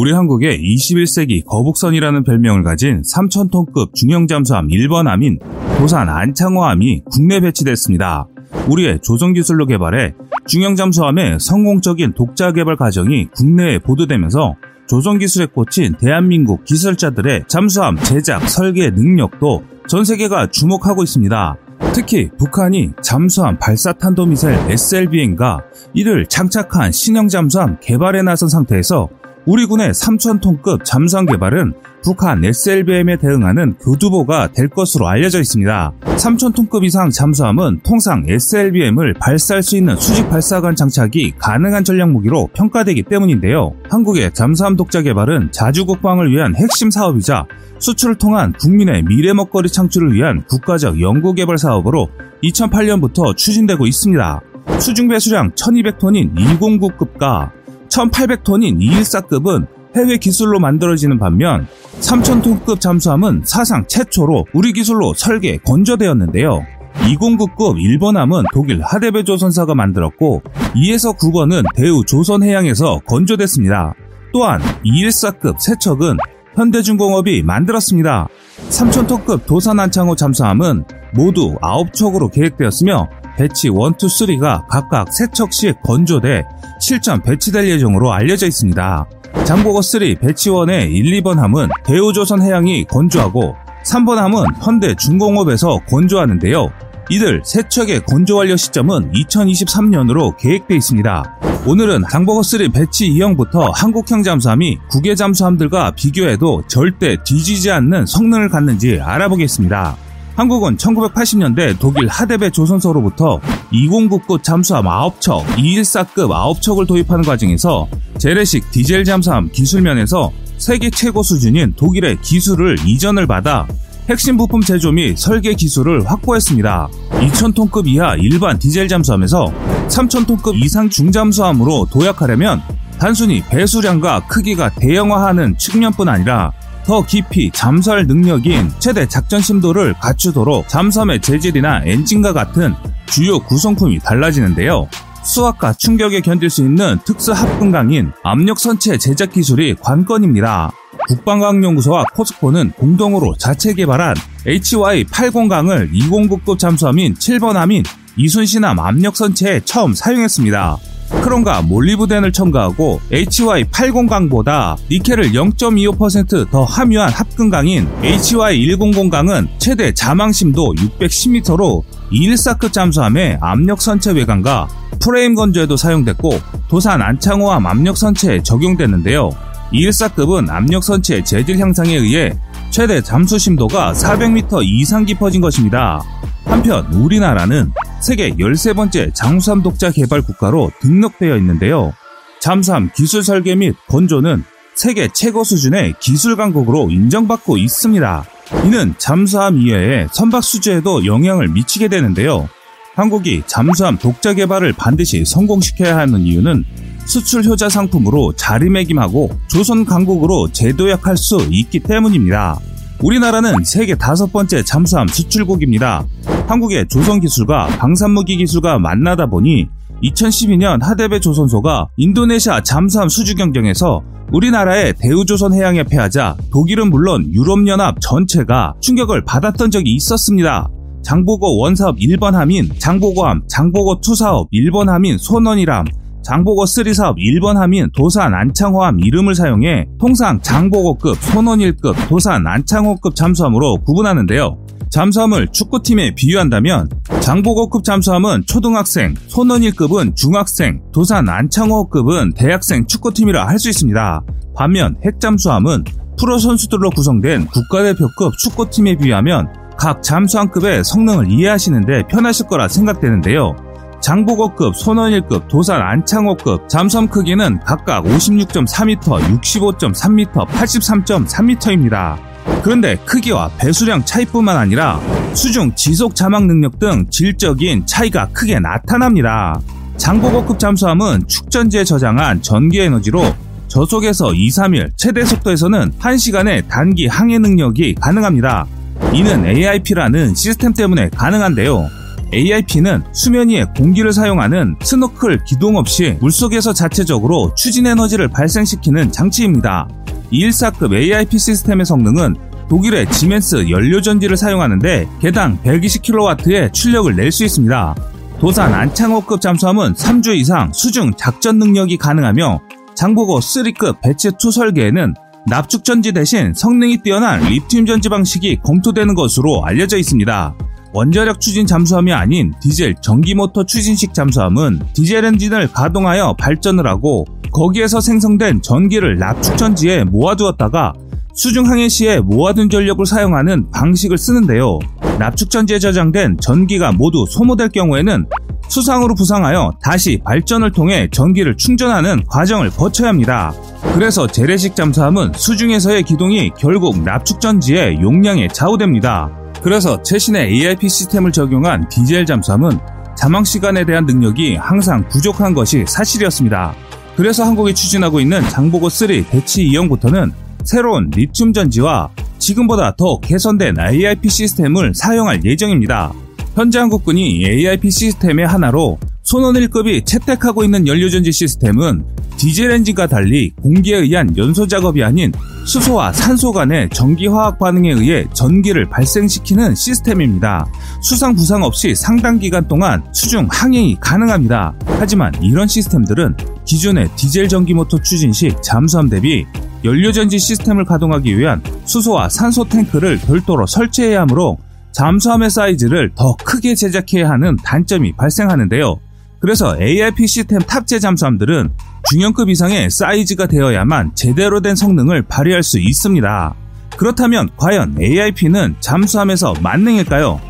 우리 한국의 21세기 거북선이라는 별명을 가진 3,000톤급 중형 잠수함 1번 함인 도산 안창호함이 국내 배치됐습니다. 우리의 조선 기술로 개발해 중형 잠수함의 성공적인 독자 개발 과정이 국내에 보도되면서 조선 기술에 꽂힌 대한민국 기술자들의 잠수함 제작 설계 능력도 전 세계가 주목하고 있습니다. 특히 북한이 잠수함 발사 탄도미사일 SLBM과 이를 장착한 신형 잠수함 개발에 나선 상태에서 우리 군의 3,000톤급 잠수함 개발은 북한 SLBM에 대응하는 교두보가 될 것으로 알려져 있습니다. 3,000톤급 이상 잠수함은 통상 SLBM을 발사할 수 있는 수직 발사관 장착이 가능한 전략 무기로 평가되기 때문인데요. 한국의 잠수함 독자 개발은 자주 국방을 위한 핵심 사업이자 수출을 통한 국민의 미래 먹거리 창출을 위한 국가적 연구 개발 사업으로 2008년부터 추진되고 있습니다. 수중 배 수량 1200톤인 209급과 1800톤인 214급은 해외 기술로 만들어지는 반면 3000톤급 잠수함은 사상 최초로 우리 기술로 설계, 건조되었는데요. 209급 1번함은 독일 하데베 조선사가 만들었고 2에서 9번은 대우 조선해양에서 건조됐습니다. 또한 214급 세척은 현대중공업이 만들었습니다. 3,000톤급 도산안창호 잠수함은 모두 9척으로 계획되었으며 batch 1, 2, 3가 각각 3척씩 건조돼 실전 배치될 예정으로 알려져 있습니다. 장보고 3 batch 1의 1, 2번 함은 대우조선 해양이 건조하고 3번 함은 현대 중공업에서 건조하는데요. 이들 세 척의 건조 완료 시점은 2023년으로 계획돼 있습니다. 오늘은 장보고3 batch 2형부터 한국형 잠수함이 국외 잠수함들과 비교해도 절대 뒤지지 않는 성능을 갖는지 알아보겠습니다. 한국은 1980년대 독일 하데베 조선소로부터 2099 잠수함 9척, 214급 9척을 도입하는 과정에서 재래식 디젤 잠수함 기술면에서 세계 최고 수준인 독일의 기술을 이전을 받아 핵심 부품 제조 및 설계 기술을 확보했습니다. 2,000톤급 이하 일반 디젤 잠수함에서 3,000톤급 이상 중잠수함으로 도약하려면 단순히 배수량과 크기가 대형화하는 측면뿐 아니라 더 깊이 잠수할 능력인 최대 작전 심도를 갖추도록 잠수함의 재질이나 엔진과 같은 주요 구성품이 달라지는데요. 수압과 충격에 견딜 수 있는 특수 합금강인 압력 선체 제작 기술이 관건입니다. 국방과학연구소와 포스코는 공동으로 자체 개발한 HY80강을 209급 잠수함인 7번 함인 이순신함 압력 선체에 처음 사용했습니다. 크롬과 몰리브덴을 첨가하고 HY80강보다 니켈을 0.25%더 함유한 합금강인 HY100강은 최대 자망심도 610m로 214급 잠수함의 압력 선체 외관과 프레임 건조에도 사용됐고 도산 안창호함 압력 선체에 적용됐는데요. 214급은 압력 선체 재질 향상에 의해 최대 잠수 심도가 400m 이상 깊어진 것입니다. 한편 우리나라는 세계 13번째 잠수함 독자 개발 국가로 등록되어 있는데요. 잠수함 기술 설계 및 건조는 세계 최고 수준의 기술 강국으로 인정받고 있습니다. 이는 잠수함 이외에 선박 수주에도 영향을 미치게 되는데요. 한국이 잠수함 독자 개발을 반드시 성공시켜야 하는 이유는 수출 효자 상품으로 자리매김하고 조선 강국으로 재도약할 수 있기 때문입니다. 우리나라는 세계 다섯 번째 잠수함 수출국입니다. 한국의 조선 기술과 방산무기 기술과 만나다 보니 2012년 하데베 조선소가 인도네시아 잠수함 수주 경쟁에서 우리나라의 대우조선 해양에 패하자 독일은 물론 유럽연합 전체가 충격을 받았던 적이 있었습니다. 장보고 원사업 1번 함인 장보고함, 장보고2 사업 1번 함인 손원이람, 장보고 3 사업 1번 함인 도산 안창호함 이름을 사용해 통상 장보고급, 손원일급, 도산 안창호급 잠수함으로 구분하는데요. 잠수함을 축구팀에 비유한다면 장보고급 잠수함은 초등학생, 손원일급은 중학생, 도산 안창호급은 대학생 축구팀이라 할 수 있습니다. 반면 핵잠수함은 프로 선수들로 구성된 국가대표급 축구팀에 비하면 각 잠수함급의 성능을 이해하시는데 편하실 거라 생각되는데요. 장보고급, 손원일급, 도산 안창호급 잠수함 크기는 각각 56.4m, 65.3m, 83.3m입니다. 그런데 크기와 배수량 차이뿐만 아니라 수중 지속 자막 능력 등 질적인 차이가 크게 나타납니다. 장보고급 잠수함은 축전지에 저장한 전기 에너지로 저속에서 2, 3일, 최대 속도에서는 1시간의 단기 항해 능력이 가능합니다. 이는 AIP라는 시스템 때문에 가능한데요. AIP는 수면 위에 공기를 사용하는 스노클 기동 없이 물속에서 자체적으로 추진 에너지를 발생시키는 장치입니다. 214급 AIP 시스템의 성능은 독일의 지멘스 연료전지를 사용하는데 개당 120kW의 출력을 낼 수 있습니다. 도산 안창호급 잠수함은 3주 이상 수중 작전 능력이 가능하며 장보고 3급 배치2 설계에는 납축전지 대신 성능이 뛰어난 리튬 전지 방식이 검토되는 것으로 알려져 있습니다. 원자력 추진 잠수함이 아닌 디젤 전기모터 추진식 잠수함은 디젤 엔진을 가동하여 발전을 하고 거기에서 생성된 전기를 납축전지에 모아두었다가 수중 항해 시에 모아둔 전력을 사용하는 방식을 쓰는데요. 납축전지에 저장된 전기가 모두 소모될 경우에는 수상으로 부상하여 다시 발전을 통해 전기를 충전하는 과정을 거쳐야 합니다. 그래서 재래식 잠수함은 수중에서의 기동이 결국 납축전지의 용량에 좌우됩니다. 그래서 최신의 AIP 시스템을 적용한 디젤 잠수함은 자망 시간에 대한 능력이 항상 부족한 것이 사실이었습니다. 그래서 한국이 추진하고 있는 장보고 3 배치 2형부터는 새로운 리튬 전지와 지금보다 더 개선된 AIP 시스템을 사용할 예정입니다. 현재 한국군이 AIP 시스템의 하나로 손원 1급이 채택하고 있는 연료전지 시스템은 디젤 엔진과 달리 공기에 의한 연소 작업이 아닌 수소와 산소 간의 전기화학 반응에 의해 전기를 발생시키는 시스템입니다. 수상 부상 없이 상당 기간 동안 수중 항행이 가능합니다. 하지만 이런 시스템들은 기존의 디젤 전기 모터 추진식 잠수함 대비 연료전지 시스템을 가동하기 위한 수소와 산소 탱크를 별도로 설치해야 하므로 잠수함의 사이즈를 더 크게 제작해야 하는 단점이 발생하는데요. 그래서 AIP 시스템 탑재 잠수함들은 중형급 이상의 사이즈가 되어야만 제대로 된 성능을 발휘할 수 있습니다. 그렇다면 과연 AIP는 잠수함에서 만능일까요?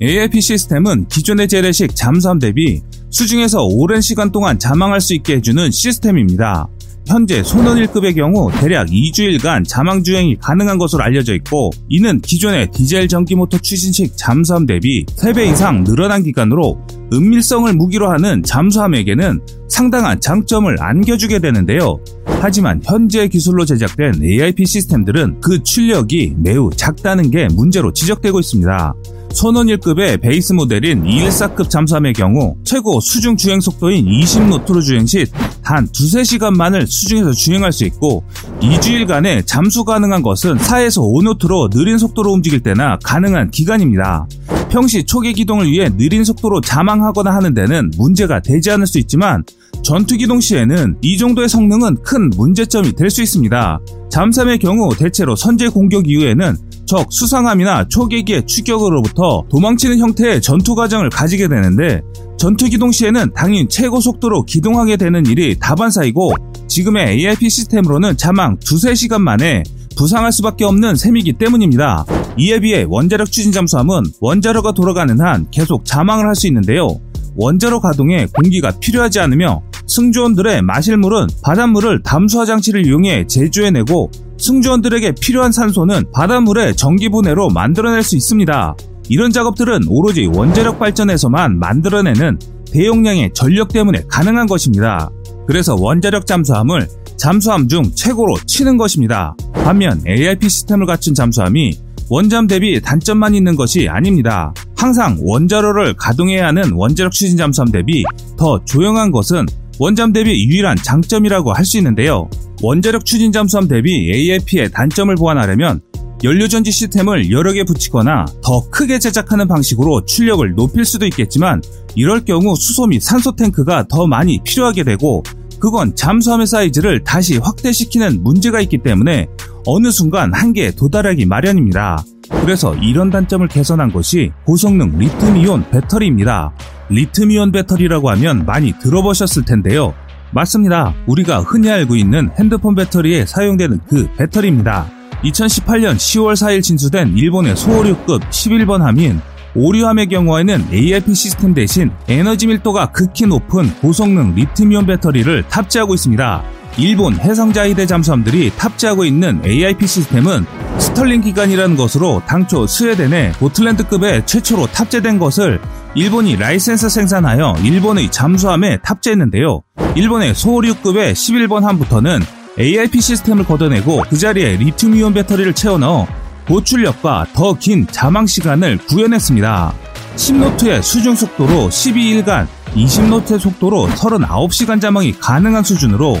AIP 시스템은 기존의 재래식 잠수함 대비 수중에서 오랜 시간 동안 자망할 수 있게 해주는 시스템입니다. 현재 손원 1급의 경우 대략 2주일간 자망 주행이 가능한 것으로 알려져 있고 이는 기존의 디젤 전기모터 추진식 잠수함 대비 3배 이상 늘어난 기간으로 은밀성을 무기로 하는 잠수함에게는 상당한 장점을 안겨주게 되는데요. 하지만 현재 기술로 제작된 AIP 시스템들은 그 출력이 매우 작다는 게 문제로 지적되고 있습니다. 선원 1급의 베이스 모델인 214급 잠수함의 경우 최고 수중 주행 속도인 20노트로 주행 시 단 두세 시간만을 수중에서 주행할 수 있고 2주일간에 잠수 가능한 것은 4에서 5노트로 느린 속도로 움직일 때나 가능한 기간입니다. 평시 초계 기동을 위해 느린 속도로 자망하거나 하는 데는 문제가 되지 않을 수 있지만 전투 기동 시에는 이 정도의 성능은 큰 문제점이 될 수 있습니다. 잠수함의 경우 대체로 선제 공격 이후에는 적 수상함이나 초계기의 추격으로부터 도망치는 형태의 전투 과정을 가지게 되는데 전투 기동 시에는 당연 최고 속도로 기동하게 되는 일이 다반사이고 지금의 AIP 시스템으로는 자망 두세 시간 만에 부상할 수밖에 없는 셈이기 때문입니다. 이에 비해 원자력 추진 잠수함은 원자로가 돌아가는 한 계속 자망을 할 수 있는데요. 원자로 가동에 공기가 필요하지 않으며 승조원들의 마실 물은 바닷물을 담수화 장치를 이용해 제조해내고 승조원들에게 필요한 산소는 바닷물의 전기 분해로 만들어낼 수 있습니다. 이런 작업들은 오로지 원자력 발전에서만 만들어내는 대용량의 전력 때문에 가능한 것입니다. 그래서 원자력 잠수함을 잠수함 중 최고로 치는 것입니다. 반면 AIP 시스템을 갖춘 잠수함이 원잠 대비 단점만 있는 것이 아닙니다. 항상 원자로를 가동해야 하는 원자력 추진 잠수함 대비 더 조용한 것은 원잠 대비 유일한 장점이라고 할 수 있는데요. 원자력 추진 잠수함 대비 AIP의 단점을 보완하려면 연료전지 시스템을 여러 개 붙이거나 더 크게 제작하는 방식으로 출력을 높일 수도 있겠지만 이럴 경우 수소 및 산소 탱크가 더 많이 필요하게 되고 그건 잠수함의 사이즈를 다시 확대시키는 문제가 있기 때문에 어느 순간 한계에 도달하기 마련입니다. 그래서 이런 단점을 개선한 것이 고성능 리튬이온 배터리입니다. 리튬이온 배터리라고 하면 많이 들어보셨을 텐데요. 맞습니다. 우리가 흔히 알고 있는 핸드폰 배터리에 사용되는 그 배터리입니다. 2018년 10월 4일 진수된 일본의 소오류급 11번 함인 오류함의 경우에는 AIP 시스템 대신 에너지 밀도가 극히 높은 고성능 리튬이온 배터리를 탑재하고 있습니다. 일본 해상자위대 잠수함들이 탑재하고 있는 AIP 시스템은 스털링 기관이라는 것으로 당초 스웨덴의 고틀랜드급에 최초로 탑재된 것을 일본이 라이센스 생산하여 일본의 잠수함에 탑재했는데요. 일본의 소오류급의 11번 함부터는 AIP 시스템을 걷어내고 그 자리에 리튬이온 배터리를 채워 넣어 고출력과 더 긴 잠항 시간을 구현했습니다. 10노트의 수중 속도로 12일간, 20노트의 속도로 39시간 잠항이 가능한 수준으로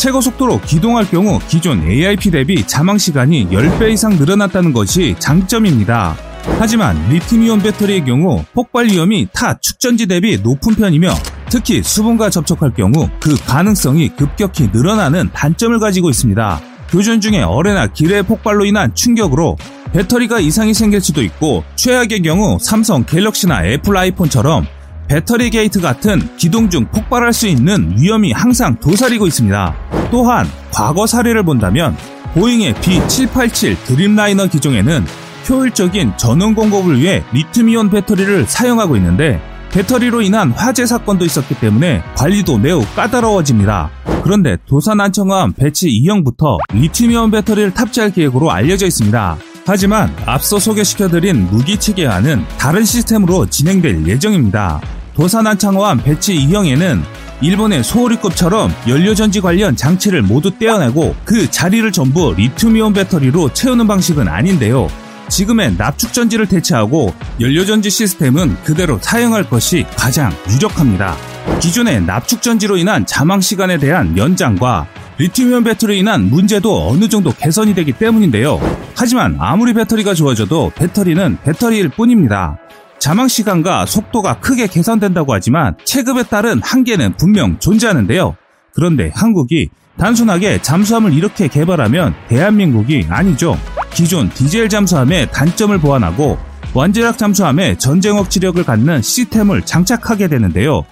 최고 속도로 기동할 경우 기존 AIP 대비 잠항 시간이 10배 이상 늘어났다는 것이 장점입니다. 하지만 리튬이온 배터리의 경우 폭발 위험이 타 축전지 대비 높은 편이며 특히 수분과 접촉할 경우 그 가능성이 급격히 늘어나는 단점을 가지고 있습니다. 교전 중에 어뢰나 기뢰 폭발로 인한 충격으로 배터리가 이상이 생길 수도 있고 최악의 경우 삼성 갤럭시나 애플 아이폰처럼 배터리 게이트 같은 기동 중 폭발할 수 있는 위험이 항상 도사리고 있습니다. 또한 과거 사례를 본다면 보잉의 B787 드림라이너 기종에는 효율적인 전원 공급을 위해 리튬이온 배터리를 사용하고 있는데 배터리로 인한 화재 사건도 있었기 때문에 관리도 매우 까다로워집니다. 그런데 도산안창호함 batch 2형부터 리튬이온 배터리를 탑재할 계획으로 알려져 있습니다. 하지만 앞서 소개시켜드린 무기 체계와는 다른 시스템으로 진행될 예정입니다. 도산안창호함 batch 2형에는 일본의 소호리급처럼 연료전지 관련 장치를 모두 떼어내고 그 자리를 전부 리튬이온 배터리로 채우는 방식은 아닌데요. 지금의 납축전지를 대체하고 연료전지 시스템은 그대로 사용할 것이 가장 유력합니다. 기존의 납축전지로 인한 자망 시간에 대한 연장과 리튬이온 배터리로 인한 문제도 어느 정도 개선이 되기 때문인데요. 하지만 아무리 배터리가 좋아져도 배터리는 배터리일 뿐입니다. 자망 시간과 속도가 크게 개선된다고 하지만 체급에 따른 한계는 분명 존재하는데요. 그런데 한국이 단순하게 잠수함을 이렇게 개발하면 대한민국이 아니죠. 기존 디젤 잠수함의 단점을 보완하고 완제락 잠수함에 전쟁 억 지력을 갖는 시스템을 장착하게 되는데요.